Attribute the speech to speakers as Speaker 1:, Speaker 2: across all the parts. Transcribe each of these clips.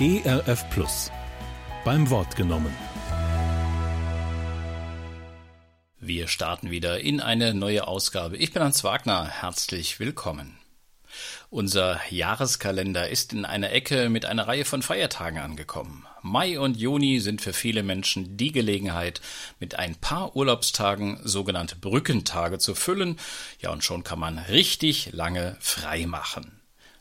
Speaker 1: ERF Plus. Beim Wort genommen.
Speaker 2: Wir starten wieder in eine neue Ausgabe. Ich bin Hans Wagner. Herzlich willkommen. Unser Jahreskalender ist in einer Ecke mit einer Reihe von Feiertagen angekommen. Mai und Juni sind für viele Menschen die Gelegenheit, mit ein paar Urlaubstagen sogenannte Brückentage zu füllen. Ja, und schon kann man richtig lange frei machen.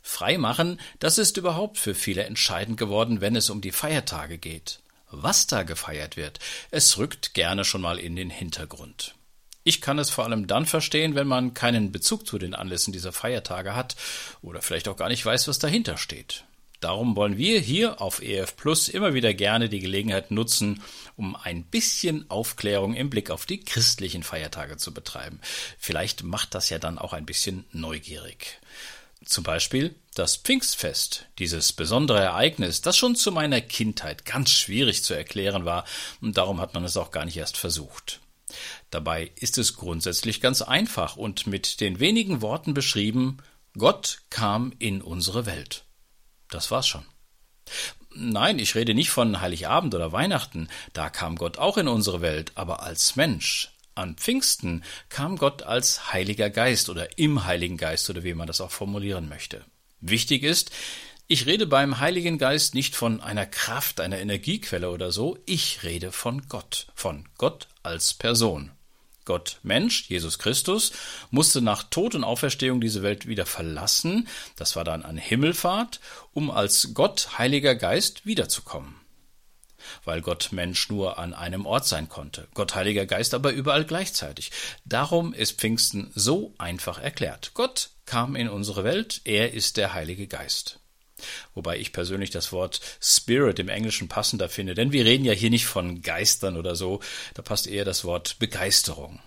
Speaker 2: Freimachen, das ist überhaupt für viele entscheidend geworden, wenn es um die Feiertage geht. Was da gefeiert wird, es rückt gerne schon mal in den Hintergrund. Ich kann es vor allem dann verstehen, wenn man keinen Bezug zu den Anlässen dieser Feiertage hat oder vielleicht auch gar nicht weiß, was dahinter steht. Darum wollen wir hier auf EF Plus immer wieder gerne die Gelegenheit nutzen, um ein bisschen Aufklärung im Blick auf die christlichen Feiertage zu betreiben. Vielleicht macht das ja dann auch ein bisschen neugierig. Zum Beispiel das Pfingstfest, dieses besondere Ereignis, das schon zu meiner Kindheit ganz schwierig zu erklären war, und darum hat man es auch gar nicht erst versucht. Dabei ist es grundsätzlich ganz einfach und mit den wenigen Worten beschrieben, Gott kam in unsere Welt. Das war's schon. Nein, ich rede nicht von Heiligabend oder Weihnachten, da kam Gott auch in unsere Welt, aber als Mensch, an Pfingsten kam Gott als Heiliger Geist oder im Heiligen Geist oder wie man das auch formulieren möchte. Wichtig ist, ich rede beim Heiligen Geist nicht von einer Kraft, einer Energiequelle oder so, ich rede von Gott, von Gott als Person. Gott Mensch, Jesus Christus, musste nach Tod und Auferstehung diese Welt wieder verlassen, das war dann an Himmelfahrt, um als Gott Heiliger Geist wiederzukommen weil Gott Mensch nur an einem Ort sein konnte, Gott Heiliger Geist aber überall gleichzeitig. Darum ist Pfingsten so einfach erklärt. Gott kam in unsere Welt, er ist der Heilige Geist. Wobei ich persönlich das Wort Spirit im Englischen passender finde, denn wir reden ja hier nicht von Geistern oder so, da passt eher das Wort Begeisterung.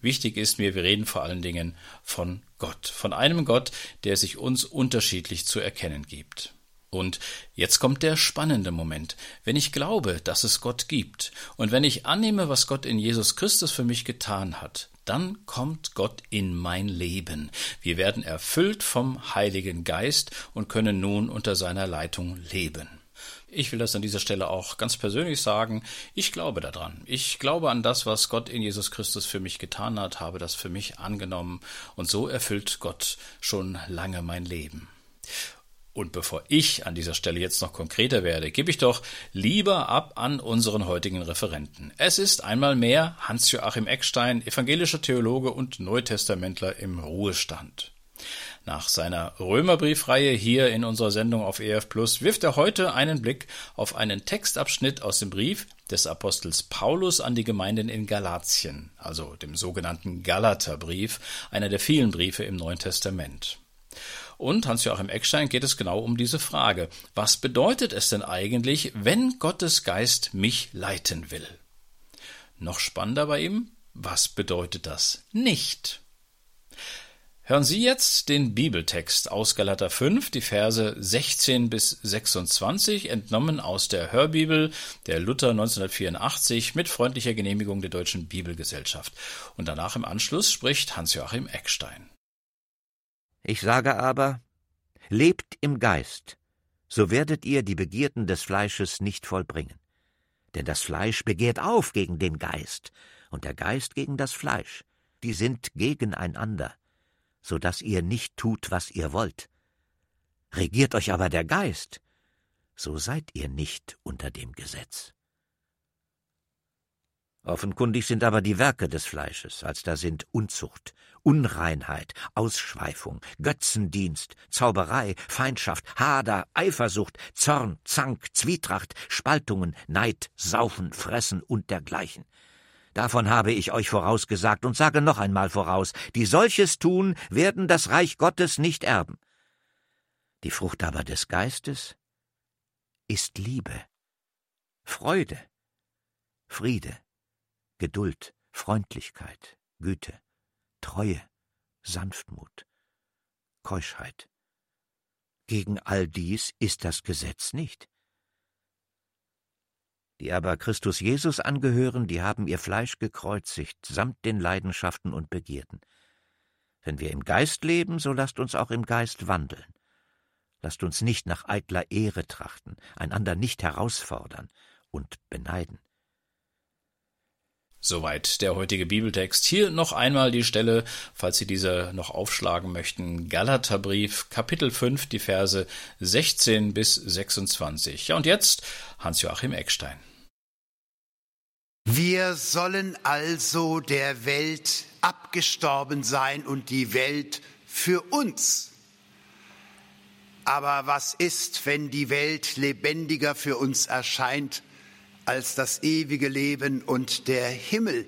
Speaker 2: Wichtig ist mir, wir reden vor allen Dingen von Gott, von einem Gott, der sich uns unterschiedlich zu erkennen gibt. Und jetzt kommt der spannende Moment. Wenn ich glaube, dass es Gott gibt und wenn ich annehme, was Gott in Jesus Christus für mich getan hat, dann kommt Gott in mein Leben. Wir werden erfüllt vom Heiligen Geist und können nun unter seiner Leitung leben. Ich will das an dieser Stelle auch ganz persönlich sagen. Ich glaube daran. Ich glaube an das, was Gott in Jesus Christus für mich getan hat, habe das für mich angenommen und so erfüllt Gott schon lange mein Leben. Und bevor ich an dieser Stelle jetzt noch konkreter werde, gebe ich doch lieber ab an unseren heutigen Referenten. Es ist einmal mehr Hans-Joachim Eckstein, evangelischer Theologe und Neutestamentler im Ruhestand. Nach seiner Römerbriefreihe hier in unserer Sendung auf EF Plus wirft er heute einen Blick auf einen Textabschnitt aus dem Brief des Apostels Paulus an die Gemeinden in Galatien, also dem sogenannten Galaterbrief, einer der vielen Briefe im Neuen Testament. Und Hans-Joachim Eckstein geht es genau um diese Frage. Was bedeutet es denn eigentlich, wenn Gottes Geist mich leiten will? Noch spannender bei ihm, was bedeutet das nicht? Hören Sie jetzt den Bibeltext aus Galater 5, die Verse 16 bis 26, entnommen aus der Hörbibel der Luther 1984 mit freundlicher Genehmigung der Deutschen Bibelgesellschaft. Und danach im Anschluss spricht Hans-Joachim Eckstein.
Speaker 3: Ich sage aber, lebt im Geist, so werdet ihr die Begierden des Fleisches nicht vollbringen. Denn das Fleisch begehrt auf gegen den Geist, und der Geist gegen das Fleisch, die sind gegeneinander, so dass ihr nicht tut, was ihr wollt. Regiert euch aber der Geist, so seid ihr nicht unter dem Gesetz. Offenkundig sind aber die Werke des Fleisches, als da sind Unzucht, Unreinheit, Ausschweifung, Götzendienst, Zauberei, Feindschaft, Hader, Eifersucht, Zorn, Zank, Zwietracht, Spaltungen, Neid, Saufen, Fressen und dergleichen. Davon habe ich euch vorausgesagt und sage noch einmal voraus, die solches tun, werden das Reich Gottes nicht erben. Die Frucht aber des Geistes ist Liebe, Freude, Friede, Geduld, Freundlichkeit, Güte, Treue, Sanftmut, Keuschheit. Gegen all dies ist das Gesetz nicht. Die aber Christus Jesus angehören, die haben ihr Fleisch gekreuzigt, samt den Leidenschaften und Begierden. Wenn wir im Geist leben, so lasst uns auch im Geist wandeln. Lasst uns nicht nach eitler Ehre trachten, einander nicht herausfordern und beneiden.
Speaker 2: Soweit der heutige Bibeltext. Hier noch einmal die Stelle, falls Sie diese noch aufschlagen möchten. Galaterbrief, Kapitel 5, die Verse 16 bis 26. Ja, und jetzt Hans-Joachim Eckstein.
Speaker 4: Wir sollen also der Welt abgestorben sein und die Welt für uns. Aber was ist, wenn die Welt lebendiger für uns erscheint als das ewige Leben und der Himmel?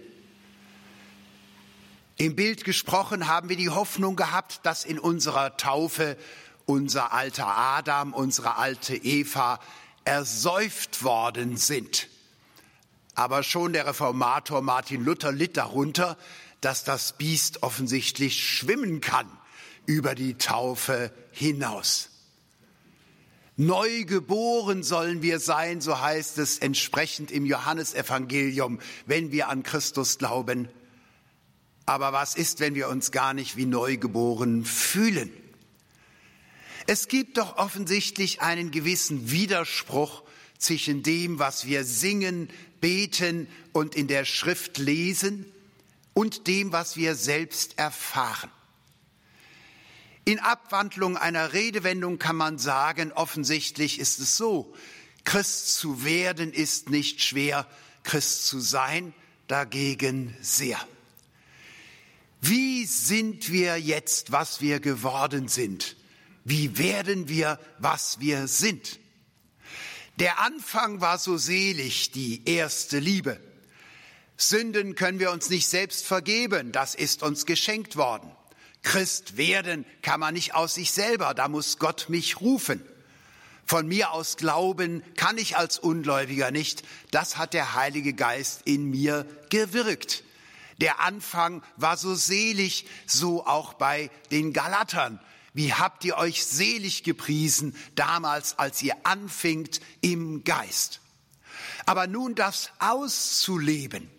Speaker 4: Im Bild gesprochen haben wir die Hoffnung gehabt, dass in unserer Taufe unser alter Adam, unsere alte Eva ersäuft worden sind. Aber schon der Reformator Martin Luther litt darunter, dass das Biest offensichtlich schwimmen kann über die Taufe hinaus. Neu geboren sollen wir sein, so heißt es entsprechend im Johannesevangelium, wenn wir an Christus glauben. Aber was ist, wenn wir uns gar nicht wie neugeboren fühlen? Es gibt doch offensichtlich einen gewissen Widerspruch zwischen dem, was wir singen, beten und in der Schrift lesen und dem, was wir selbst erfahren. In Abwandlung einer Redewendung kann man sagen, offensichtlich ist es so, Christ zu werden ist nicht schwer, Christ zu sein dagegen sehr. Wie sind wir jetzt, was wir geworden sind? Wie werden wir, was wir sind? Der Anfang war so selig, die erste Liebe. Sünden können wir uns nicht selbst vergeben, das ist uns geschenkt worden. Christ werden kann man nicht aus sich selber, da muss Gott mich rufen. Von mir aus glauben kann ich als Ungläubiger nicht, das hat der Heilige Geist in mir gewirkt. Der Anfang war so selig, so auch bei den Galatern. Wie habt ihr euch selig gepriesen damals, als ihr anfingt im Geist? Aber nun das auszuleben,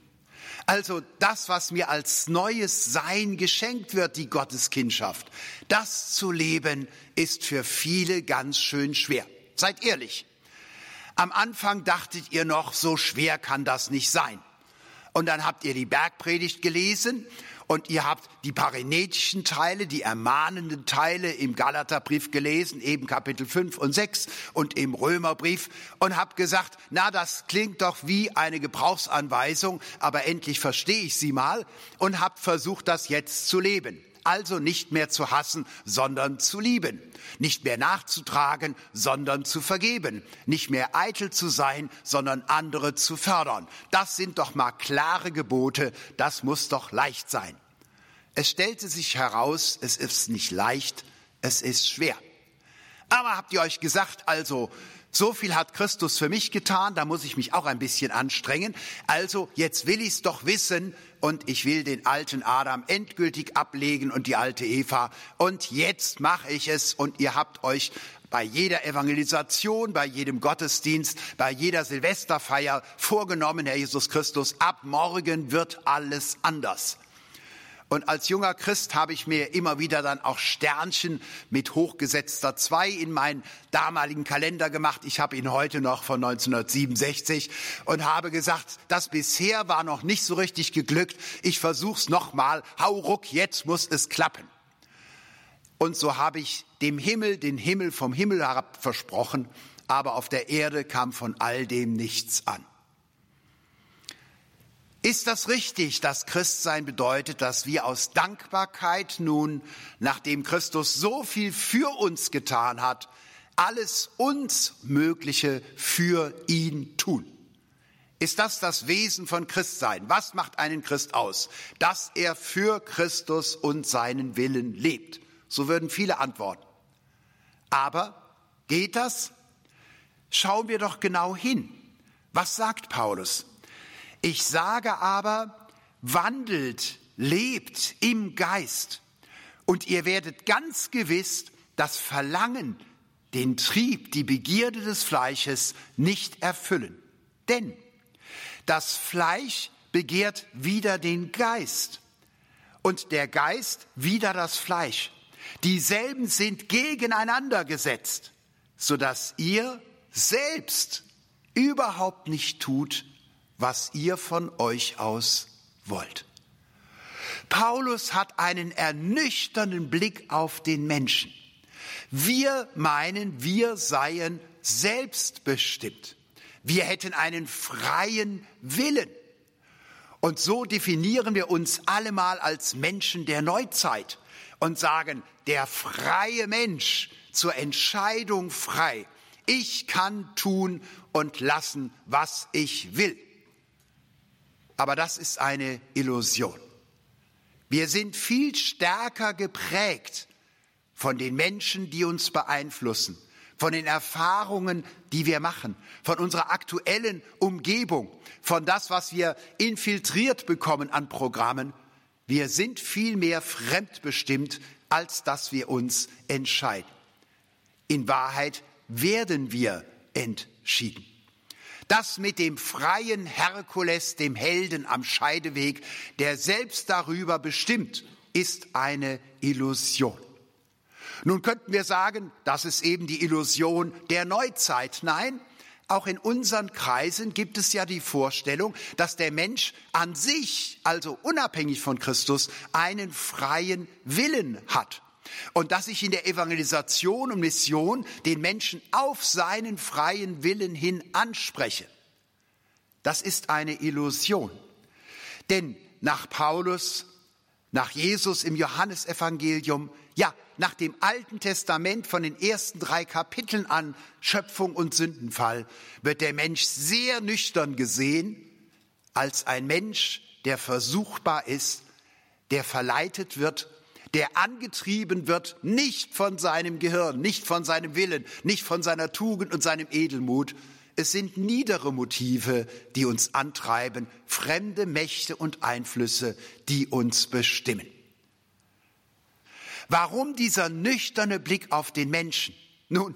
Speaker 4: also das, was mir als neues Sein geschenkt wird, die Gotteskindschaft, das zu leben, ist für viele ganz schön schwer. Seid ehrlich. Am Anfang dachtet ihr noch, so schwer kann das nicht sein. Und dann habt ihr die Bergpredigt gelesen und ihr habt die parinetischen Teile, die ermahnenden Teile im Galaterbrief gelesen, eben Kapitel 5 und 6 und im Römerbrief und habt gesagt, na, das klingt doch wie eine Gebrauchsanweisung, aber endlich verstehe ich sie mal und habt versucht, das jetzt zu leben. Also nicht mehr zu hassen, sondern zu lieben. Nicht mehr nachzutragen, sondern zu vergeben. Nicht mehr eitel zu sein, sondern andere zu fördern. Das sind doch mal klare Gebote. Das muss doch leicht sein. Es stellte sich heraus, es ist nicht leicht, es ist schwer. Aber habt ihr euch gesagt, also so viel hat Christus für mich getan, da muss ich mich auch ein bisschen anstrengen. Also jetzt will ich's doch wissen und ich will den alten Adam endgültig ablegen und die alte Eva. Und jetzt mache ich es und ihr habt euch bei jeder Evangelisation, bei jedem Gottesdienst, bei jeder Silvesterfeier vorgenommen, Herr Jesus Christus, ab morgen wird alles anders. Und als junger Christ habe ich mir immer wieder dann auch Sternchen mit hochgesetzter zwei in meinen damaligen Kalender gemacht. Ich habe ihn heute noch von 1967 und habe gesagt, das bisher war noch nicht so richtig geglückt. Ich versuch's nochmal. Hau ruck, jetzt muss es klappen. Und so habe ich dem Himmel den Himmel vom Himmel herab versprochen, aber auf der Erde kam von all dem nichts an. Ist das richtig, dass Christsein bedeutet, dass wir aus Dankbarkeit nun, nachdem Christus so viel für uns getan hat, alles uns Mögliche für ihn tun? Ist das das Wesen von Christsein? Was macht einen Christ aus? Dass er für Christus und seinen Willen lebt. So würden viele antworten. Aber geht das? Schauen wir doch genau hin. Was sagt Paulus? Ich sage aber, wandelt, lebt im Geist und ihr werdet ganz gewiss das Verlangen, den Trieb, die Begierde des Fleisches nicht erfüllen. Denn das Fleisch begehrt wieder den Geist und der Geist wieder das Fleisch. Dieselben sind gegeneinander gesetzt sodass ihr selbst überhaupt nicht tut, was ihr von euch aus wollt. Paulus hat einen ernüchternden Blick auf den Menschen. Wir meinen, wir seien selbstbestimmt. Wir hätten einen freien Willen. Und so definieren wir uns allemal als Menschen der Neuzeit und sagen, der freie Mensch zur Entscheidung frei. Ich kann tun und lassen, was ich will. Aber das ist eine Illusion. Wir sind viel stärker geprägt von den Menschen, die uns beeinflussen, von den Erfahrungen, die wir machen, von unserer aktuellen Umgebung, von das, was wir infiltriert bekommen an Programmen. Wir sind viel mehr fremdbestimmt, als dass wir uns entscheiden. In Wahrheit werden wir entschieden. Das mit dem freien Herkules, dem Helden am Scheideweg, der selbst darüber bestimmt, ist eine Illusion. Nun könnten wir sagen, das ist eben die Illusion der Neuzeit. Nein, auch in unseren Kreisen gibt es ja die Vorstellung, dass der Mensch an sich, also unabhängig von Christus, einen freien Willen hat. Und dass ich in der Evangelisation und Mission den Menschen auf seinen freien Willen hin anspreche. Das ist eine Illusion. Denn nach Paulus, nach Jesus im Johannesevangelium, ja, nach dem Alten Testament von den ersten drei Kapiteln an Schöpfung und Sündenfall wird der Mensch sehr nüchtern gesehen als ein Mensch, der versuchbar ist, der verleitet wird der angetrieben wird nicht von seinem Gehirn, nicht von seinem Willen, nicht von seiner Tugend und seinem Edelmut. Es sind niedere Motive, die uns antreiben, fremde Mächte und Einflüsse, die uns bestimmen. Warum dieser nüchterne Blick auf den Menschen? Nun,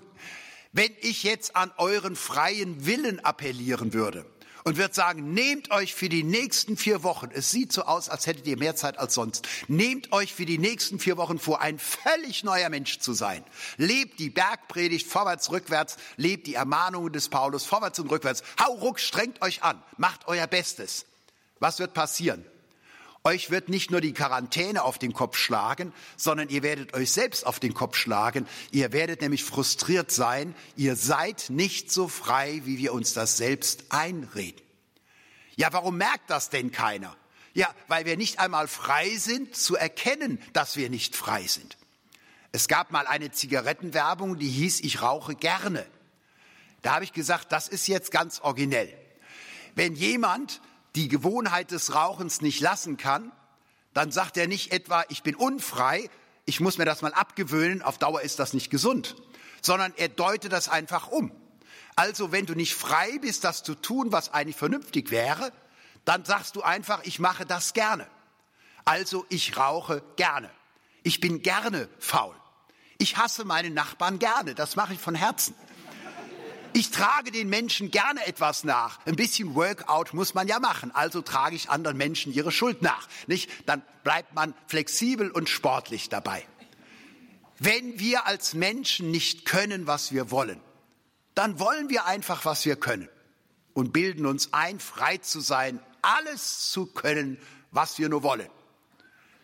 Speaker 4: wenn ich jetzt an euren freien Willen appellieren würde, und wird sagen, nehmt euch für die nächsten vier Wochen, es sieht so aus, als hättet ihr mehr Zeit als sonst, nehmt euch für die nächsten vier Wochen vor, ein völlig neuer Mensch zu sein. Lebt die Bergpredigt vorwärts, rückwärts, lebt die Ermahnungen des Paulus vorwärts und rückwärts. Hau ruck, strengt euch an, macht euer Bestes. Was wird passieren? Euch wird nicht nur die Quarantäne auf den Kopf schlagen, sondern ihr werdet euch selbst auf den Kopf schlagen. Ihr werdet nämlich frustriert sein. Ihr seid nicht so frei, wie wir uns das selbst einreden. Ja, warum merkt das denn keiner? Ja, weil wir nicht einmal frei sind zu erkennen, dass wir nicht frei sind. Es gab mal eine Zigarettenwerbung, die hieß, ich rauche gerne. Da habe ich gesagt, das ist jetzt ganz originell. Wenn jemand die Gewohnheit des Rauchens nicht lassen kann, dann sagt er nicht etwa, ich bin unfrei, ich muss mir das mal abgewöhnen, auf Dauer ist das nicht gesund, sondern er deutet das einfach um. Also wenn du nicht frei bist, das zu tun, was eigentlich vernünftig wäre, dann sagst du einfach, ich mache das gerne. Also ich rauche gerne. Ich bin gerne faul. Ich hasse meine Nachbarn gerne, das mache ich von Herzen. Ich trage den Menschen gerne etwas nach. Ein bisschen Workout muss man ja machen. Also trage ich anderen Menschen ihre Schuld nach. Nicht? Dann bleibt man flexibel und sportlich dabei. Wenn wir als Menschen nicht können, was wir wollen, dann wollen wir einfach, was wir können und bilden uns ein, frei zu sein, alles zu können, was wir nur wollen.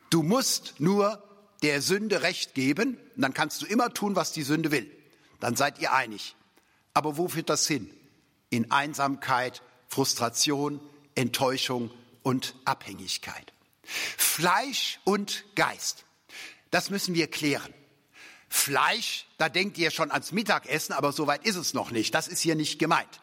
Speaker 4: Du musst nur der Sünde Recht geben, und dann kannst du immer tun, was die Sünde will. Dann seid ihr einig. Aber wo führt das hin? In Einsamkeit, Frustration, Enttäuschung und Abhängigkeit. Fleisch und Geist. Das müssen wir klären. Fleisch, da denkt ihr schon ans Mittagessen, aber soweit ist es noch nicht. Das ist hier nicht gemeint.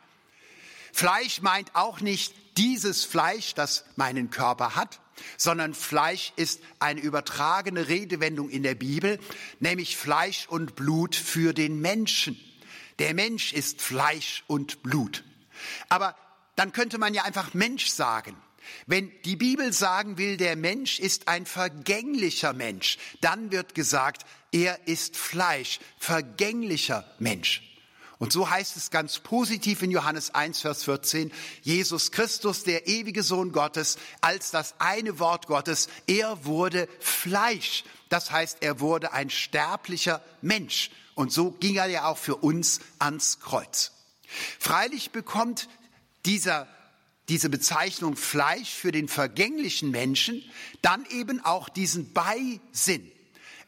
Speaker 4: Fleisch meint auch nicht dieses Fleisch, das meinen Körper hat, sondern Fleisch ist eine übertragene Redewendung in der Bibel, nämlich Fleisch und Blut für den Menschen. Der Mensch ist Fleisch und Blut. Aber dann könnte man ja einfach Mensch sagen. Wenn die Bibel sagen will, der Mensch ist ein vergänglicher Mensch, dann wird gesagt, er ist Fleisch, vergänglicher Mensch. Und so heißt es ganz positiv in Johannes 1, Vers 14, Jesus Christus, der ewige Sohn Gottes, als das eine Wort Gottes, er wurde Fleisch. Das heißt, er wurde ein sterblicher Mensch. Und so ging er ja auch für uns ans Kreuz. Freilich bekommt dieser diese Bezeichnung Fleisch für den vergänglichen Menschen dann eben auch diesen Beisinn.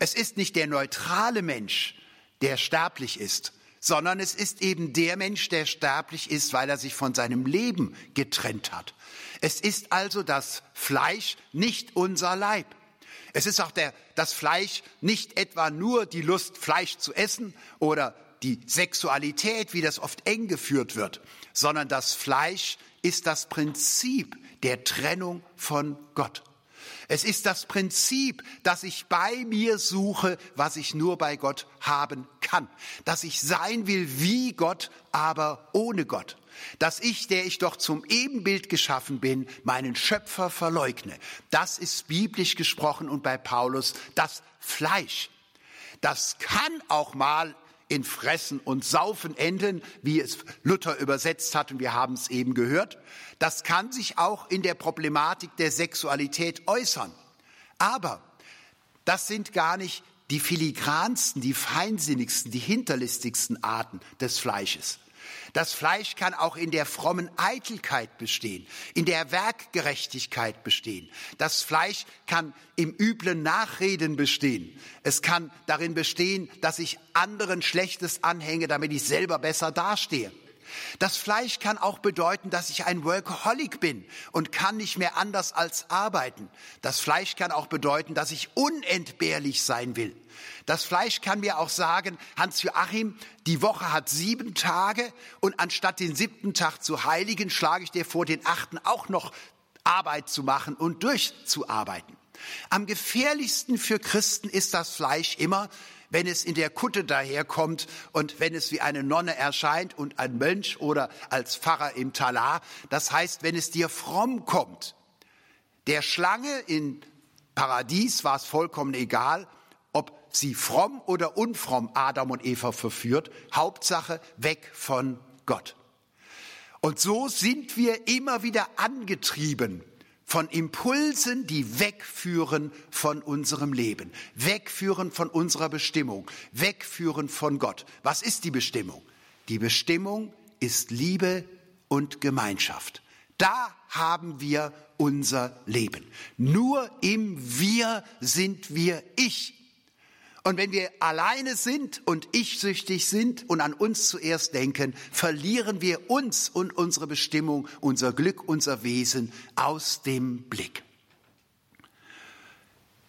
Speaker 4: Es ist nicht der neutrale Mensch, der sterblich ist, sondern es ist eben der Mensch, der sterblich ist, weil er sich von seinem Leben getrennt hat. Es ist also das Fleisch nicht unser Leib. Es ist auch der, das Fleisch nicht etwa nur die Lust, Fleisch zu essen oder die Sexualität, wie das oft eng geführt wird, sondern das Fleisch ist das Prinzip der Trennung von Gott. Es ist das Prinzip, dass ich bei mir suche, was ich nur bei Gott haben kann. Dass ich sein will wie Gott, aber ohne Gott. Dass ich, der ich doch zum Ebenbild geschaffen bin, meinen Schöpfer verleugne. Das ist biblisch gesprochen und bei Paulus das Fleisch. Das kann auch mal in Fressen und Saufen enden, wie es Luther übersetzt hat und wir haben es eben gehört. Das kann sich auch in der Problematik der Sexualität äußern. Aber das sind gar nicht die filigransten, die feinsinnigsten, die hinterlistigsten Arten des Fleisches. Das Fleisch kann auch in der frommen Eitelkeit bestehen, in der Werkgerechtigkeit bestehen. Das Fleisch kann im üblen Nachreden bestehen. Es kann darin bestehen, dass ich anderen Schlechtes anhänge, damit ich selber besser dastehe. Das Fleisch kann auch bedeuten, dass ich ein Workaholic bin und kann nicht mehr anders als arbeiten. Das Fleisch kann auch bedeuten, dass ich unentbehrlich sein will. Das Fleisch kann mir auch sagen, Hans-Joachim, die Woche hat sieben Tage und anstatt den siebten Tag zu heiligen, schlage ich dir vor, den achten auch noch Arbeit zu machen und durchzuarbeiten. Am gefährlichsten für Christen ist das Fleisch immer, wenn es in der Kutte daherkommt und wenn es wie eine Nonne erscheint und ein Mönch oder als Pfarrer im Talar. Das heißt, wenn es dir fromm kommt. Der Schlange in Paradies war es vollkommen egal, ob sie fromm oder unfromm Adam und Eva verführt. Hauptsache weg von Gott. Und so sind wir immer wieder angetrieben von Impulsen, die wegführen von unserem Leben, wegführen von unserer Bestimmung, wegführen von Gott. Was ist die Bestimmung? Die Bestimmung ist Liebe und Gemeinschaft. Da haben wir unser Leben. Nur im Wir sind wir ich. Und wenn wir alleine sind und ich-süchtig sind und an uns zuerst denken, verlieren wir uns und unsere Bestimmung, unser Glück, unser Wesen aus dem Blick.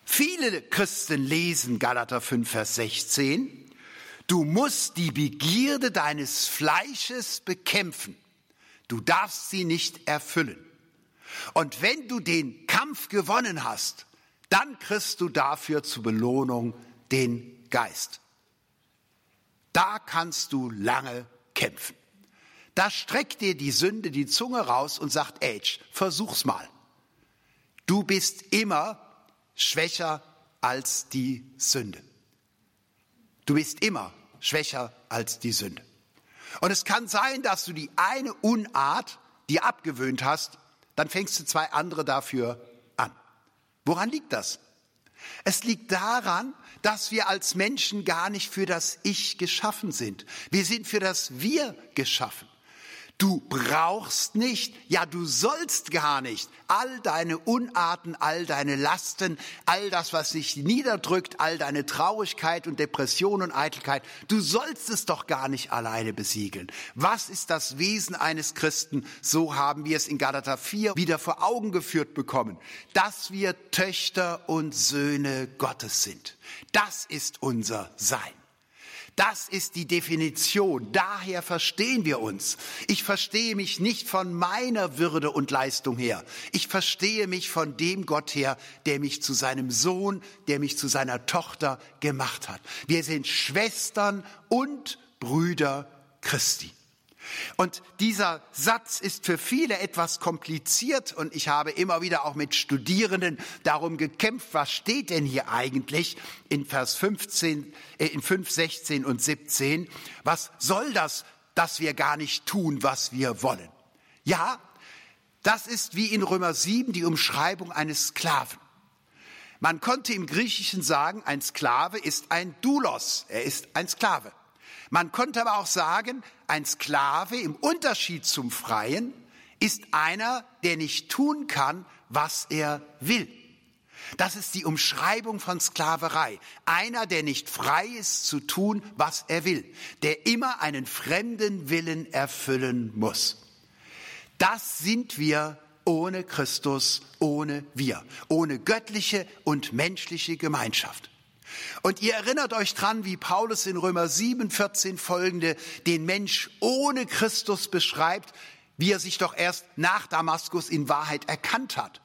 Speaker 4: Viele Christen lesen Galater 5, Vers 16. Du musst die Begierde deines Fleisches bekämpfen. Du darfst sie nicht erfüllen. Und wenn du den Kampf gewonnen hast, dann kriegst du dafür zur Belohnung den Geist. Da kannst du lange kämpfen. Da streckt dir die Sünde die Zunge raus und sagt, Age, versuch's mal. Du bist immer schwächer als die Sünde. Du bist immer schwächer als die Sünde. Und es kann sein, dass du die eine Unart dir abgewöhnt hast, dann fängst du zwei andere dafür an. Woran liegt das? Es liegt daran, dass wir als Menschen gar nicht für das Ich geschaffen sind. Wir sind für das Wir geschaffen. Du brauchst nicht, ja du sollst gar nicht all deine Unarten, all deine Lasten, all das, was dich niederdrückt, all deine Traurigkeit und Depression und Eitelkeit, du sollst es doch gar nicht alleine besiegeln. Was ist das Wesen eines Christen? So haben wir es in Galater 4 wieder vor Augen geführt bekommen, dass wir Töchter und Söhne Gottes sind. Das ist unser Sein. Das ist die Definition. Daher verstehen wir uns. Ich verstehe mich nicht von meiner Würde und Leistung her. Ich verstehe mich von dem Gott her, der mich zu seinem Sohn, der mich zu seiner Tochter gemacht hat. Wir sind Schwestern und Brüder Christi. Und dieser Satz ist für viele etwas kompliziert und ich habe immer wieder auch mit Studierenden darum gekämpft, was steht denn hier eigentlich in Vers 15, äh, in 5, 16 und 17? Was soll das dass wir gar nicht tun, was wir wollen. Ja, das ist wie in Römer 7 die Umschreibung eines Sklaven. Man konnte im Griechischen sagen, ein Sklave ist ein Doulos, er ist ein Sklave. Man konnte aber auch sagen, ein Sklave im Unterschied zum Freien ist einer, der nicht tun kann, was er will. Das ist die Umschreibung von Sklaverei. Einer, der nicht frei ist zu tun, was er will, der immer einen fremden Willen erfüllen muss. Das sind wir ohne Christus, ohne wir, ohne göttliche und menschliche Gemeinschaft. Und ihr erinnert euch dran, wie Paulus in Römer 7, 14 folgende den Mensch ohne Christus beschreibt, wie er sich doch erst nach Damaskus in Wahrheit erkannt hat.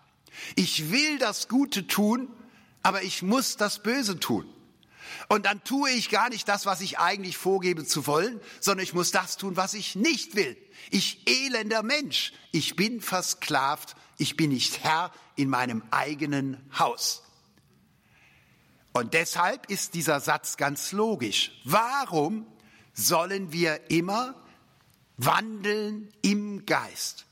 Speaker 4: Ich will das Gute tun, aber ich muss das Böse tun. Und dann tue ich gar nicht das, was ich eigentlich vorgebe zu wollen, sondern ich muss das tun, was ich nicht will. Ich elender Mensch, ich bin versklavt, ich bin nicht Herr in meinem eigenen Haus. Und deshalb ist dieser Satz ganz logisch. Warum sollen wir immer wandeln im Geist?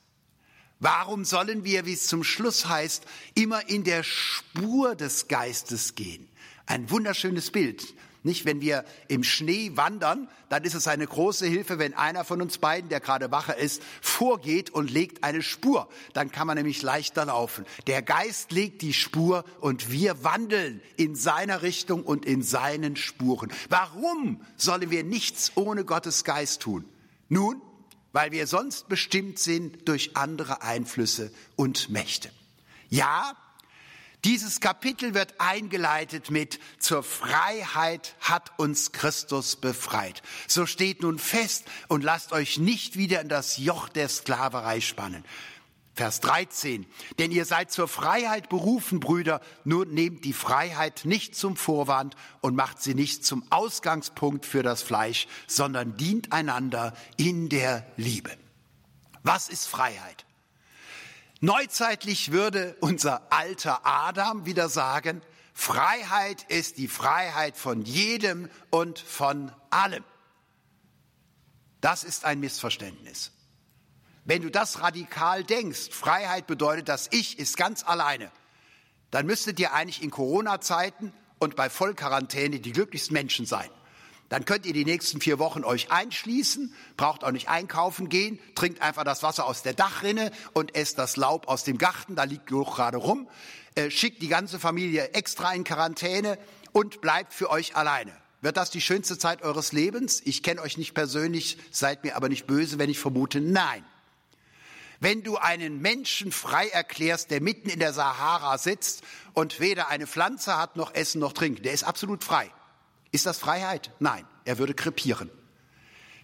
Speaker 4: Warum sollen wir, wie es zum Schluss heißt, immer in der Spur des Geistes gehen? Ein wunderschönes Bild. Nicht, wenn wir im Schnee wandern, dann ist es eine große Hilfe, wenn einer von uns beiden, der gerade wacher ist, vorgeht und legt eine Spur. Dann kann man nämlich leichter laufen. Der Geist legt die Spur und wir wandeln in seiner Richtung und in seinen Spuren. Warum sollen wir nichts ohne Gottes Geist tun? Nun, weil wir sonst bestimmt sind durch andere Einflüsse und Mächte. Ja, dieses Kapitel wird eingeleitet mit Zur Freiheit hat uns Christus befreit. So steht nun fest und lasst euch nicht wieder in das Joch der Sklaverei spannen. Vers 13. Denn ihr seid zur Freiheit berufen, Brüder, nur nehmt die Freiheit nicht zum Vorwand und macht sie nicht zum Ausgangspunkt für das Fleisch, sondern dient einander in der Liebe. Was ist Freiheit? Neuzeitlich würde unser alter Adam wieder sagen, Freiheit ist die Freiheit von jedem und von allem. Das ist ein Missverständnis. Wenn du das radikal denkst, Freiheit bedeutet, das Ich ist ganz alleine, dann müsstet ihr eigentlich in Corona-Zeiten und bei Vollquarantäne die glücklichsten Menschen sein. Dann könnt ihr die nächsten vier Wochen euch einschließen, braucht auch nicht einkaufen gehen, trinkt einfach das Wasser aus der Dachrinne und esst das Laub aus dem Garten, da liegt Geruch gerade rum, äh, schickt die ganze Familie extra in Quarantäne und bleibt für euch alleine. Wird das die schönste Zeit eures Lebens? Ich kenne euch nicht persönlich, seid mir aber nicht böse, wenn ich vermute, nein. Wenn du einen Menschen frei erklärst, der mitten in der Sahara sitzt und weder eine Pflanze hat noch Essen noch Trinken, der ist absolut frei. Ist das Freiheit? Nein, er würde krepieren.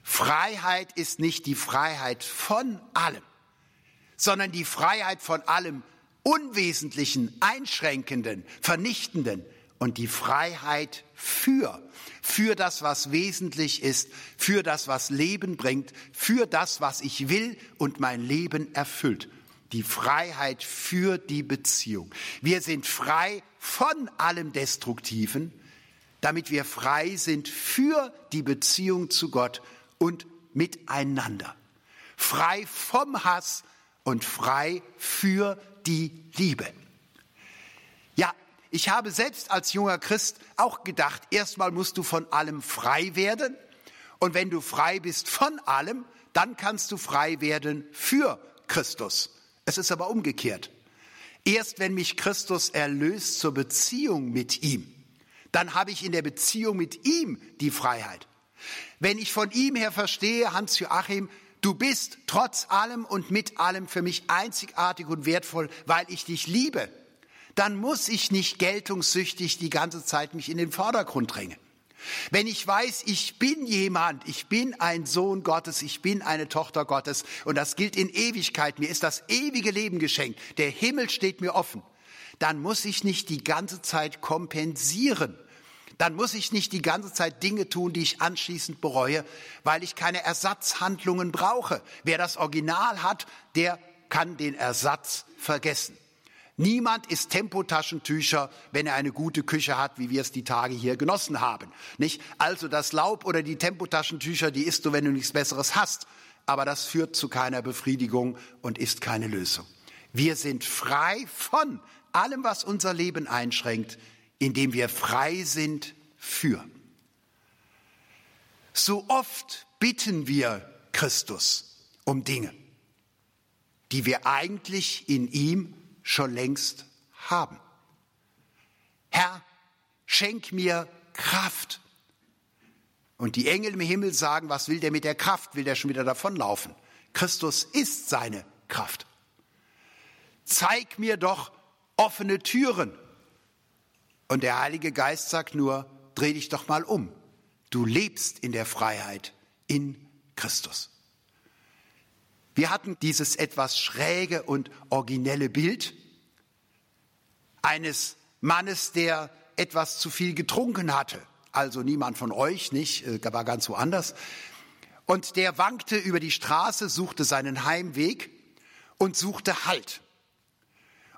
Speaker 4: Freiheit ist nicht die Freiheit von allem, sondern die Freiheit von allem Unwesentlichen, Einschränkenden, Vernichtenden und die Freiheit für, für das, was wesentlich ist, für das, was Leben bringt, für das, was ich will und mein Leben erfüllt. Die Freiheit für die Beziehung. Wir sind frei von allem Destruktiven damit wir frei sind für die Beziehung zu Gott und miteinander. Frei vom Hass und frei für die Liebe. Ja, ich habe selbst als junger Christ auch gedacht, erstmal musst du von allem frei werden. Und wenn du frei bist von allem, dann kannst du frei werden für Christus. Es ist aber umgekehrt. Erst wenn mich Christus erlöst zur Beziehung mit ihm, dann habe ich in der Beziehung mit ihm die Freiheit. Wenn ich von ihm her verstehe, Hans-Joachim, du bist trotz allem und mit allem für mich einzigartig und wertvoll, weil ich dich liebe, dann muss ich nicht geltungssüchtig die ganze Zeit mich in den Vordergrund drängen. Wenn ich weiß, ich bin jemand, ich bin ein Sohn Gottes, ich bin eine Tochter Gottes und das gilt in Ewigkeit, mir ist das ewige Leben geschenkt, der Himmel steht mir offen, dann muss ich nicht die ganze Zeit kompensieren dann muss ich nicht die ganze Zeit Dinge tun, die ich anschließend bereue, weil ich keine Ersatzhandlungen brauche. Wer das Original hat, der kann den Ersatz vergessen. Niemand ist Tempotaschentücher, wenn er eine gute Küche hat, wie wir es die Tage hier genossen haben. Nicht? Also das Laub oder die Tempotaschentücher, die isst du, wenn du nichts Besseres hast. Aber das führt zu keiner Befriedigung und ist keine Lösung. Wir sind frei von allem, was unser Leben einschränkt, indem wir frei sind für. So oft bitten wir Christus um Dinge, die wir eigentlich in ihm schon längst haben. Herr, schenk mir Kraft. Und die Engel im Himmel sagen, was will der mit der Kraft? Will der schon wieder davonlaufen? Christus ist seine Kraft. Zeig mir doch offene Türen. Und der Heilige Geist sagt nur, dreh dich doch mal um. Du lebst in der Freiheit in Christus. Wir hatten dieses etwas schräge und originelle Bild eines Mannes, der etwas zu viel getrunken hatte. Also niemand von euch, nicht, äh, war ganz woanders. Und der wankte über die Straße, suchte seinen Heimweg und suchte Halt.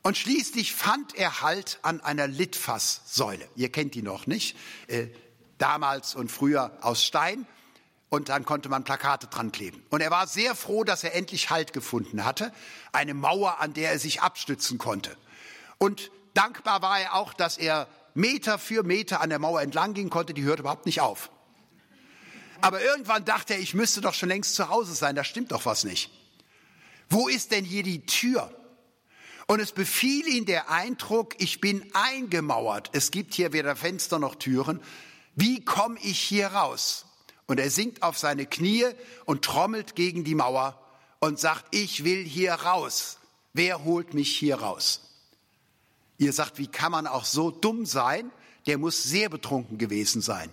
Speaker 4: Und schließlich fand er Halt an einer Litfaßsäule. Ihr kennt die noch nicht. Äh, damals und früher aus Stein und dann konnte man Plakate dran kleben. Und er war sehr froh, dass er endlich Halt gefunden hatte, eine Mauer, an der er sich abstützen konnte. Und dankbar war er auch, dass er Meter für Meter an der Mauer entlang gehen konnte, die hörte überhaupt nicht auf. Aber irgendwann dachte er, ich müsste doch schon längst zu Hause sein, da stimmt doch was nicht. Wo ist denn hier die Tür? Und es befiel ihn der Eindruck, ich bin eingemauert. Es gibt hier weder Fenster noch Türen. Wie komme ich hier raus? Und er sinkt auf seine Knie und trommelt gegen die Mauer und sagt, ich will hier raus. Wer holt mich hier raus? Ihr sagt, wie kann man auch so dumm sein? Der muss sehr betrunken gewesen sein.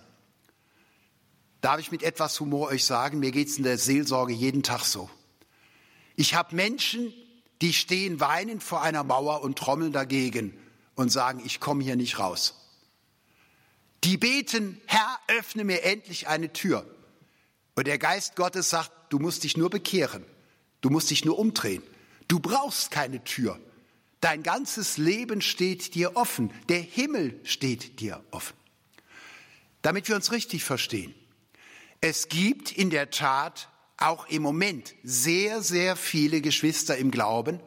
Speaker 4: Darf ich mit etwas Humor euch sagen, mir geht's in der Seelsorge jeden Tag so. Ich habe Menschen, die stehen weinend vor einer Mauer und trommeln dagegen und sagen, ich komme hier nicht raus. Die beten, Herr, öffne mir endlich eine Tür. Und der Geist Gottes sagt, du musst dich nur bekehren. Du musst dich nur umdrehen. Du brauchst keine Tür. Dein ganzes Leben steht dir offen. Der Himmel steht dir offen. Damit wir uns richtig verstehen. Es gibt in der Tat auch im Moment sehr, sehr viele Geschwister im Glauben,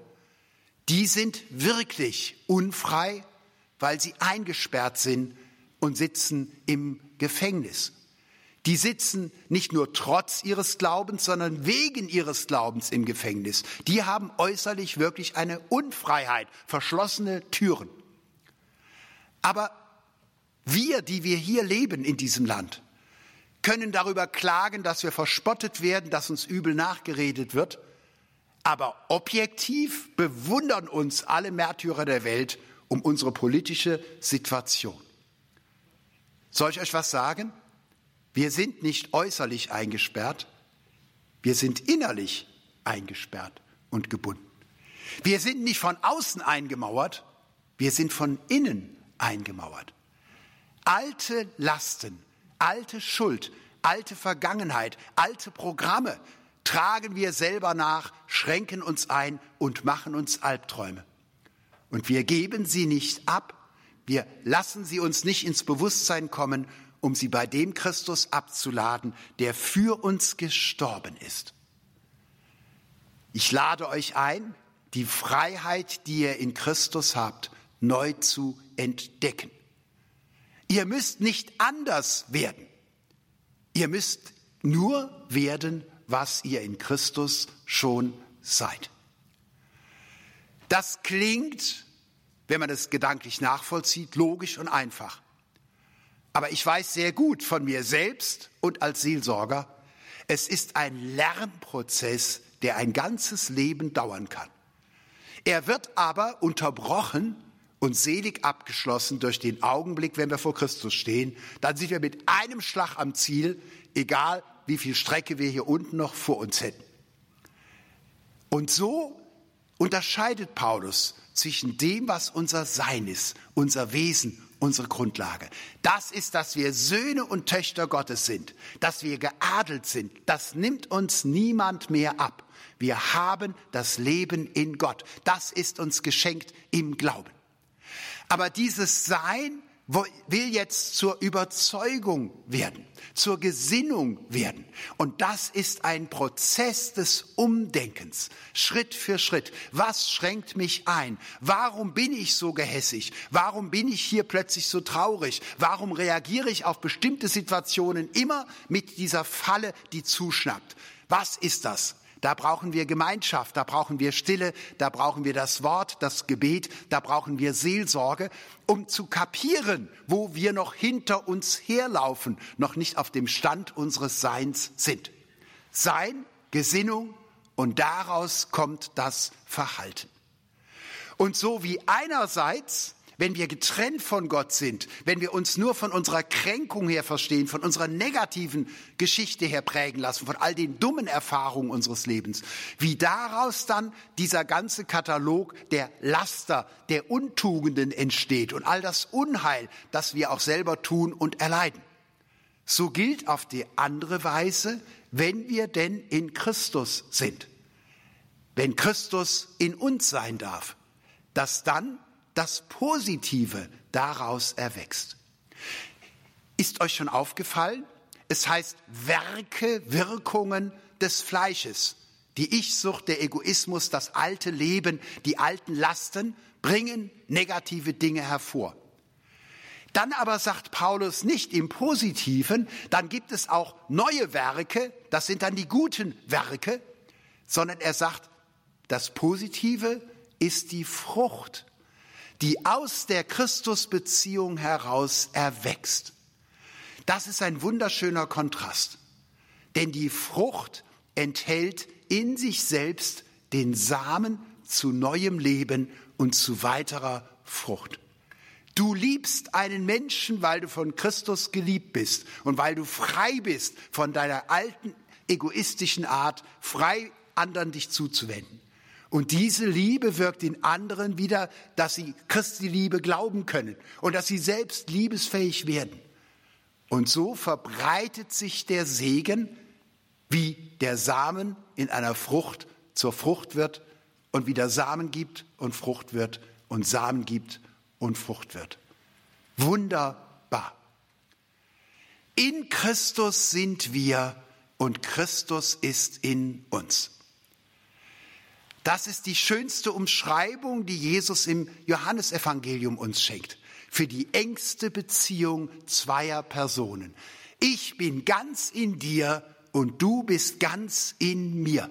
Speaker 4: die sind wirklich unfrei, weil sie eingesperrt sind und sitzen im Gefängnis. Die sitzen nicht nur trotz ihres Glaubens, sondern wegen ihres Glaubens im Gefängnis. Die haben äußerlich wirklich eine Unfreiheit, verschlossene Türen. Aber wir, die wir hier leben in diesem Land, können darüber klagen, dass wir verspottet werden, dass uns übel nachgeredet wird. Aber objektiv bewundern uns alle Märtyrer der Welt um unsere politische Situation. Soll ich euch was sagen? Wir sind nicht äußerlich eingesperrt, wir sind innerlich eingesperrt und gebunden. Wir sind nicht von außen eingemauert, wir sind von innen eingemauert. Alte Lasten, alte Schuld, alte Vergangenheit, alte Programme tragen wir selber nach, schränken uns ein und machen uns Albträume. Und wir geben sie nicht ab, wir lassen sie uns nicht ins Bewusstsein kommen, um sie bei dem Christus abzuladen, der für uns gestorben ist. Ich lade euch ein, die Freiheit, die ihr in Christus habt, neu zu entdecken. Ihr müsst nicht anders werden. Ihr müsst nur werden, was ihr in Christus schon seid. Das klingt wenn man es gedanklich nachvollzieht, logisch und einfach. Aber ich weiß sehr gut von mir selbst und als Seelsorger, es ist ein Lernprozess, der ein ganzes Leben dauern kann. Er wird aber unterbrochen und selig abgeschlossen durch den Augenblick, wenn wir vor Christus stehen. Dann sind wir mit einem Schlag am Ziel, egal wie viel Strecke wir hier unten noch vor uns hätten. Und so unterscheidet Paulus zwischen dem, was unser Sein ist, unser Wesen, unsere Grundlage. Das ist, dass wir Söhne und Töchter Gottes sind, dass wir geadelt sind. Das nimmt uns niemand mehr ab. Wir haben das Leben in Gott. Das ist uns geschenkt im Glauben. Aber dieses Sein will jetzt zur Überzeugung werden, zur Gesinnung werden. Und das ist ein Prozess des Umdenkens, Schritt für Schritt. Was schränkt mich ein? Warum bin ich so gehässig? Warum bin ich hier plötzlich so traurig? Warum reagiere ich auf bestimmte Situationen immer mit dieser Falle, die zuschnappt? Was ist das? Da brauchen wir Gemeinschaft, da brauchen wir Stille, da brauchen wir das Wort, das Gebet, da brauchen wir Seelsorge, um zu kapieren, wo wir noch hinter uns herlaufen, noch nicht auf dem Stand unseres Seins sind. Sein, Gesinnung und daraus kommt das Verhalten. Und so wie einerseits wenn wir getrennt von Gott sind, wenn wir uns nur von unserer Kränkung her verstehen, von unserer negativen Geschichte her prägen lassen, von all den dummen Erfahrungen unseres Lebens, wie daraus dann dieser ganze Katalog der Laster, der Untugenden entsteht und all das Unheil, das wir auch selber tun und erleiden. So gilt auf die andere Weise, wenn wir denn in Christus sind. Wenn Christus in uns sein darf, dass dann das Positive daraus erwächst. Ist euch schon aufgefallen? Es heißt Werke, Wirkungen des Fleisches. Die Ich-Sucht, der Egoismus, das alte Leben, die alten Lasten bringen negative Dinge hervor. Dann aber sagt Paulus nicht im Positiven, dann gibt es auch neue Werke, das sind dann die guten Werke, sondern er sagt, das Positive ist die Frucht die aus der Christusbeziehung heraus erwächst. Das ist ein wunderschöner Kontrast, denn die Frucht enthält in sich selbst den Samen zu neuem Leben und zu weiterer Frucht. Du liebst einen Menschen, weil du von Christus geliebt bist und weil du frei bist von deiner alten egoistischen Art, frei anderen dich zuzuwenden. Und diese Liebe wirkt in anderen wieder, dass sie Christi Liebe glauben können und dass sie selbst liebesfähig werden. Und so verbreitet sich der Segen, wie der Samen in einer Frucht zur Frucht wird und wie der Samen gibt und Frucht wird und Samen gibt und Frucht wird. Wunderbar. In Christus sind wir und Christus ist in uns. Das ist die schönste Umschreibung, die Jesus im Johannesevangelium uns schenkt. Für die engste Beziehung zweier Personen. Ich bin ganz in dir und du bist ganz in mir.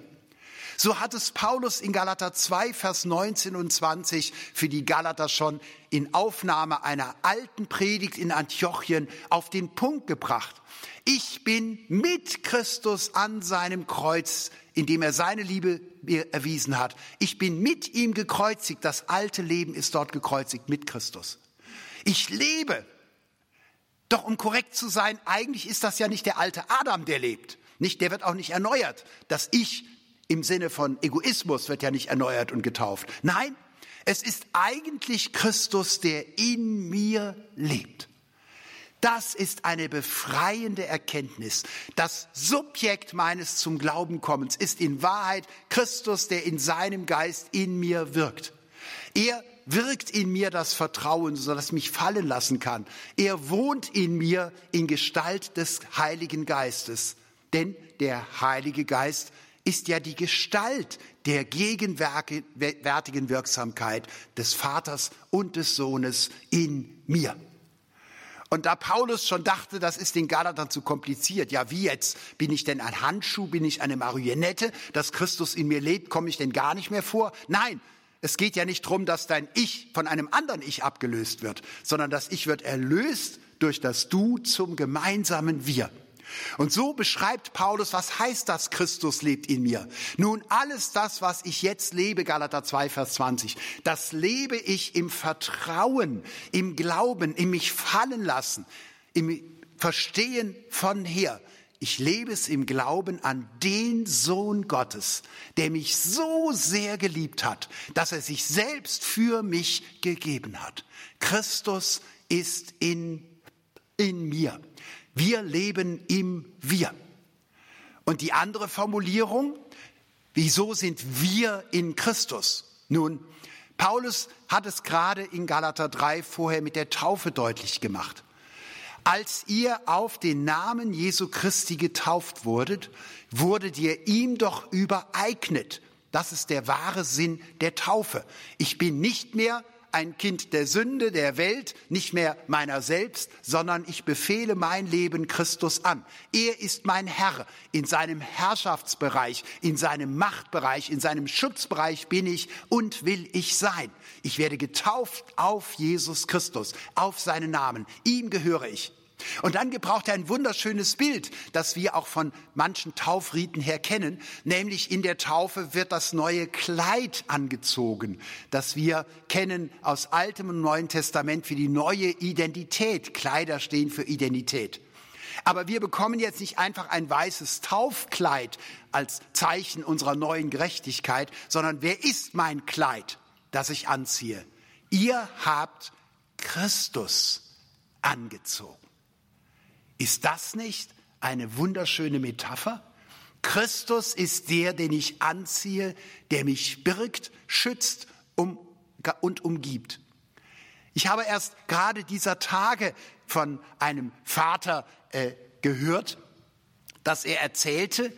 Speaker 4: So hat es Paulus in Galater 2, Vers 19 und 20 für die Galater schon in Aufnahme einer alten Predigt in Antiochien auf den Punkt gebracht. Ich bin mit Christus an seinem Kreuz, indem er seine Liebe mir erwiesen hat. Ich bin mit ihm gekreuzigt. Das alte Leben ist dort gekreuzigt mit Christus. Ich lebe. Doch um korrekt zu sein, eigentlich ist das ja nicht der alte Adam, der lebt. Nicht, der wird auch nicht erneuert. Das Ich im Sinne von Egoismus wird ja nicht erneuert und getauft. Nein, es ist eigentlich Christus, der in mir lebt. Das ist eine befreiende Erkenntnis. Das Subjekt meines zum Glauben kommens ist in Wahrheit Christus, der in seinem Geist in mir wirkt. Er wirkt in mir das Vertrauen, so dass mich fallen lassen kann. Er wohnt in mir in Gestalt des Heiligen Geistes. Denn der Heilige Geist ist ja die Gestalt der gegenwärtigen Wirksamkeit des Vaters und des Sohnes in mir. Und da Paulus schon dachte, das ist den Galatern zu kompliziert, ja wie jetzt? Bin ich denn ein Handschuh? Bin ich eine Marionette? Dass Christus in mir lebt, komme ich denn gar nicht mehr vor? Nein, es geht ja nicht darum, dass dein Ich von einem anderen Ich abgelöst wird, sondern das Ich wird erlöst durch das Du zum gemeinsamen Wir. Und so beschreibt Paulus, was heißt das, Christus lebt in mir? Nun, alles das, was ich jetzt lebe, Galater 2, Vers 20, das lebe ich im Vertrauen, im Glauben, im mich fallen lassen, im Verstehen von her. ich lebe es im Glauben an den Sohn Gottes, der mich so sehr geliebt hat, dass er sich selbst für mich gegeben hat. Christus ist in, in mir. Wir leben im Wir. Und die andere Formulierung, wieso sind wir in Christus? Nun, Paulus hat es gerade in Galater 3 vorher mit der Taufe deutlich gemacht. Als ihr auf den Namen Jesu Christi getauft wurdet, wurdet ihr ihm doch übereignet. Das ist der wahre Sinn der Taufe. Ich bin nicht mehr ein Kind der Sünde, der Welt, nicht mehr meiner selbst, sondern ich befehle mein Leben Christus an. Er ist mein Herr. In seinem Herrschaftsbereich, in seinem Machtbereich, in seinem Schutzbereich bin ich und will ich sein. Ich werde getauft auf Jesus Christus, auf seinen Namen. Ihm gehöre ich. Und dann gebraucht er ein wunderschönes Bild, das wir auch von manchen Taufriten her kennen, nämlich in der Taufe wird das neue Kleid angezogen, das wir kennen aus Altem und Neuen Testament für die neue Identität. Kleider stehen für Identität. Aber wir bekommen jetzt nicht einfach ein weißes Taufkleid als Zeichen unserer neuen Gerechtigkeit, sondern wer ist mein Kleid, das ich anziehe? Ihr habt Christus angezogen. Ist das nicht eine wunderschöne Metapher? Christus ist der, den ich anziehe, der mich birgt, schützt um, und umgibt. Ich habe erst gerade dieser Tage von einem Vater äh, gehört, dass er erzählte,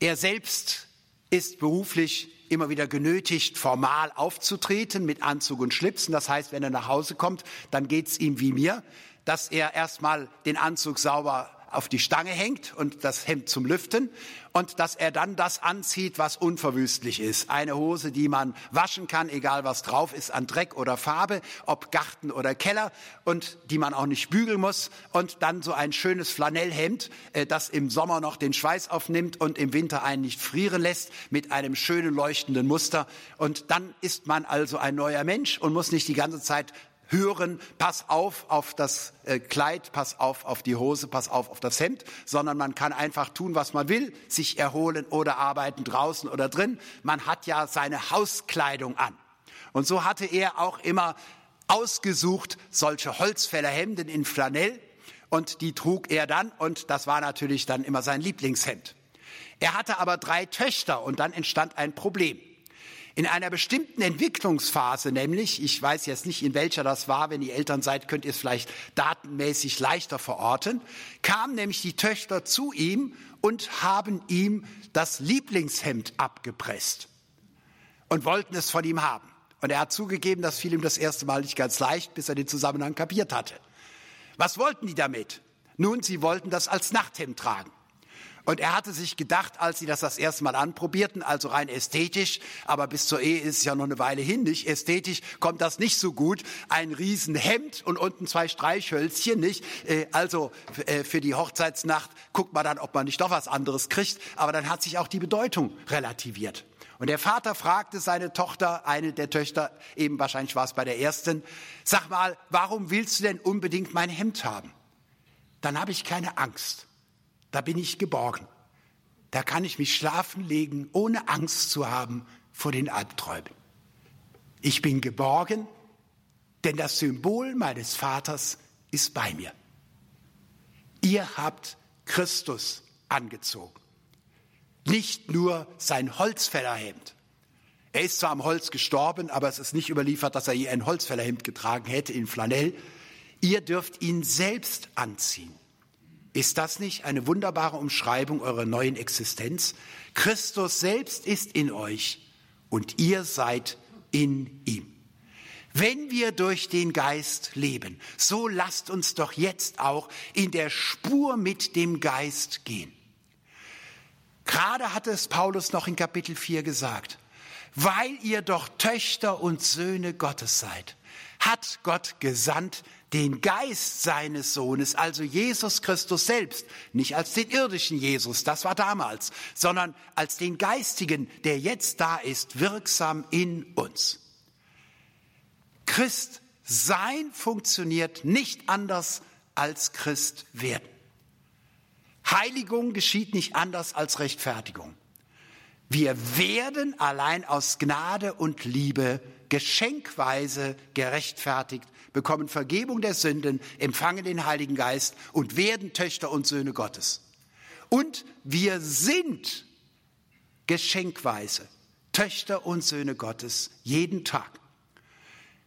Speaker 4: er selbst ist beruflich immer wieder genötigt, formal aufzutreten mit Anzug und Schlipsen. Das heißt, wenn er nach Hause kommt, dann geht's ihm wie mir dass er erstmal den Anzug sauber auf die Stange hängt und das Hemd zum Lüften und dass er dann das anzieht, was unverwüstlich ist. Eine Hose, die man waschen kann, egal was drauf ist an Dreck oder Farbe, ob Garten oder Keller und die man auch nicht bügeln muss und dann so ein schönes Flanellhemd, äh, das im Sommer noch den Schweiß aufnimmt und im Winter einen nicht frieren lässt mit einem schönen leuchtenden Muster und dann ist man also ein neuer Mensch und muss nicht die ganze Zeit hören, pass auf auf das äh, Kleid, pass auf auf die Hose, pass auf auf das Hemd, sondern man kann einfach tun, was man will, sich erholen oder arbeiten draußen oder drin. Man hat ja seine Hauskleidung an. Und so hatte er auch immer ausgesucht solche Holzfällerhemden in Flanell und die trug er dann und das war natürlich dann immer sein Lieblingshemd. Er hatte aber drei Töchter und dann entstand ein Problem. In einer bestimmten Entwicklungsphase, nämlich, ich weiß jetzt nicht, in welcher das war, wenn ihr Eltern seid, könnt ihr es vielleicht datenmäßig leichter verorten, kamen nämlich die Töchter zu ihm und haben ihm das Lieblingshemd abgepresst und wollten es von ihm haben. Und er hat zugegeben, das fiel ihm das erste Mal nicht ganz leicht, bis er den Zusammenhang kapiert hatte. Was wollten die damit? Nun, sie wollten das als Nachthemd tragen. Und er hatte sich gedacht, als sie das das erste Mal anprobierten, also rein ästhetisch, aber bis zur Ehe ist es ja noch eine Weile hin, nicht? Ästhetisch kommt das nicht so gut. Ein Riesenhemd und unten zwei Streichhölzchen, nicht? Äh, also äh, für die Hochzeitsnacht guckt man dann, ob man nicht doch was anderes kriegt. Aber dann hat sich auch die Bedeutung relativiert. Und der Vater fragte seine Tochter, eine der Töchter, eben wahrscheinlich war es bei der ersten, sag mal, warum willst du denn unbedingt mein Hemd haben? Dann habe ich keine Angst da bin ich geborgen. Da kann ich mich schlafen legen, ohne Angst zu haben vor den Albträumen. Ich bin geborgen, denn das Symbol meines Vaters ist bei mir. Ihr habt Christus angezogen. Nicht nur sein Holzfällerhemd. Er ist zwar am Holz gestorben, aber es ist nicht überliefert, dass er je ein Holzfällerhemd getragen hätte in Flanell. Ihr dürft ihn selbst anziehen. Ist das nicht eine wunderbare Umschreibung eurer neuen Existenz? Christus selbst ist in euch und ihr seid in ihm. Wenn wir durch den Geist leben, so lasst uns doch jetzt auch in der Spur mit dem Geist gehen. Gerade hatte es Paulus noch in Kapitel 4 gesagt, weil ihr doch Töchter und Söhne Gottes seid, hat Gott gesandt den Geist seines Sohnes, also Jesus Christus selbst, nicht als den irdischen Jesus, das war damals, sondern als den geistigen, der jetzt da ist, wirksam in uns. Christ sein funktioniert nicht anders als Christ werden. Heiligung geschieht nicht anders als Rechtfertigung. Wir werden allein aus Gnade und Liebe geschenkweise gerechtfertigt, bekommen Vergebung der Sünden, empfangen den Heiligen Geist und werden Töchter und Söhne Gottes. Und wir sind geschenkweise Töchter und Söhne Gottes jeden Tag.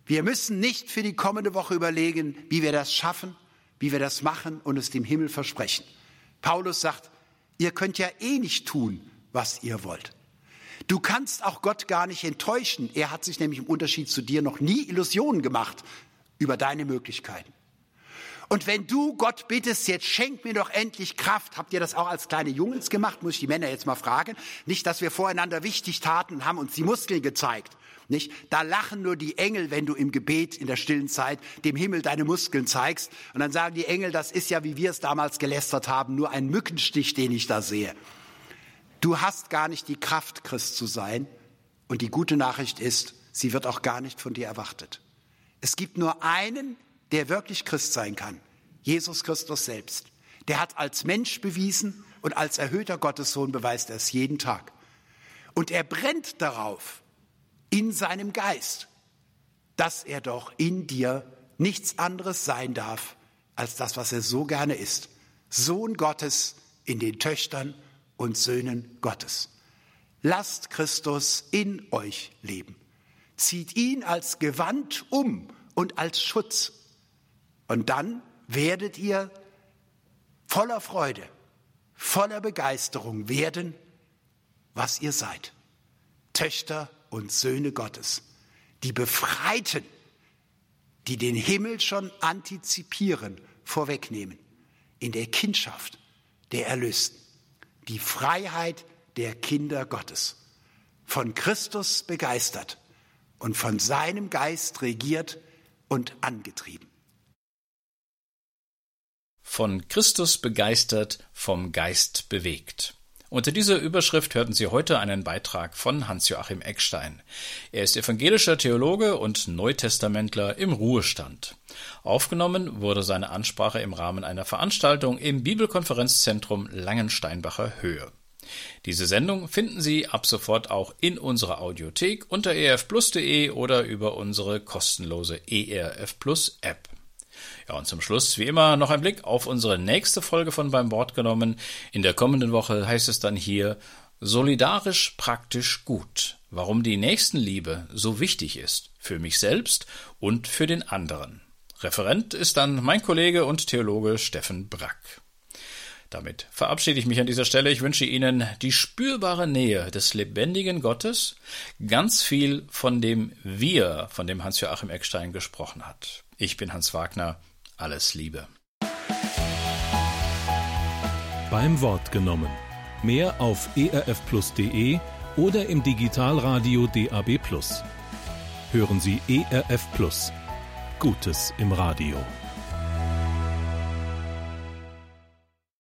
Speaker 4: Wir müssen nicht für die kommende Woche überlegen, wie wir das schaffen, wie wir das machen und es dem Himmel versprechen. Paulus sagt, ihr könnt ja eh nicht tun, was ihr wollt. Du kannst auch Gott gar nicht enttäuschen. Er hat sich nämlich im Unterschied zu dir noch nie Illusionen gemacht über deine Möglichkeiten. Und wenn du Gott bittest, jetzt schenk mir doch endlich Kraft, habt ihr das auch als kleine Jungs gemacht, muss ich die Männer jetzt mal fragen. Nicht, dass wir voreinander wichtig taten und haben uns die Muskeln gezeigt. Nicht? Da lachen nur die Engel, wenn du im Gebet in der stillen Zeit dem Himmel deine Muskeln zeigst. Und dann sagen die Engel, das ist ja, wie wir es damals gelästert haben, nur ein Mückenstich, den ich da sehe. Du hast gar nicht die Kraft, Christ zu sein. Und die gute Nachricht ist, sie wird auch gar nicht von dir erwartet. Es gibt nur einen, der wirklich Christ sein kann. Jesus Christus selbst. Der hat als Mensch bewiesen und als erhöhter Gottessohn beweist er es jeden Tag. Und er brennt darauf, in seinem Geist, dass er doch in dir nichts anderes sein darf als das, was er so gerne ist. Sohn Gottes in den Töchtern und Söhnen Gottes. Lasst Christus in euch leben. Zieht ihn als Gewand um und als Schutz. Und dann werdet ihr voller Freude, voller Begeisterung werden, was ihr seid. Töchter und Söhne Gottes, die Befreiten, die den Himmel schon antizipieren, vorwegnehmen, in der Kindschaft der Erlösten, die Freiheit der Kinder Gottes, von Christus begeistert und von seinem Geist regiert und angetrieben.
Speaker 2: Von Christus begeistert, vom Geist bewegt. Unter dieser Überschrift hörten Sie heute einen Beitrag von Hans-Joachim Eckstein. Er ist evangelischer Theologe und Neutestamentler im Ruhestand. Aufgenommen wurde seine Ansprache im Rahmen einer Veranstaltung im Bibelkonferenzzentrum Langensteinbacher Höhe. Diese Sendung finden Sie ab sofort auch in unserer Audiothek unter erfplus.de oder über unsere kostenlose ERF Plus App. Ja, und zum Schluss, wie immer, noch ein Blick auf unsere nächste Folge von Beim Wort genommen. In der kommenden Woche heißt es dann hier Solidarisch praktisch gut. Warum die Nächstenliebe so wichtig ist. Für mich selbst und für den anderen. Referent ist dann mein Kollege und Theologe Steffen Brack. Damit verabschiede ich mich an dieser Stelle. Ich wünsche Ihnen die spürbare Nähe des lebendigen Gottes, ganz viel von dem Wir, von dem Hans-Joachim Eckstein gesprochen hat. Ich bin Hans Wagner. Alles Liebe.
Speaker 1: Beim Wort genommen. Mehr auf erfplus.de oder im Digitalradio DAB+. Hören Sie ERF Plus. Gutes im Radio.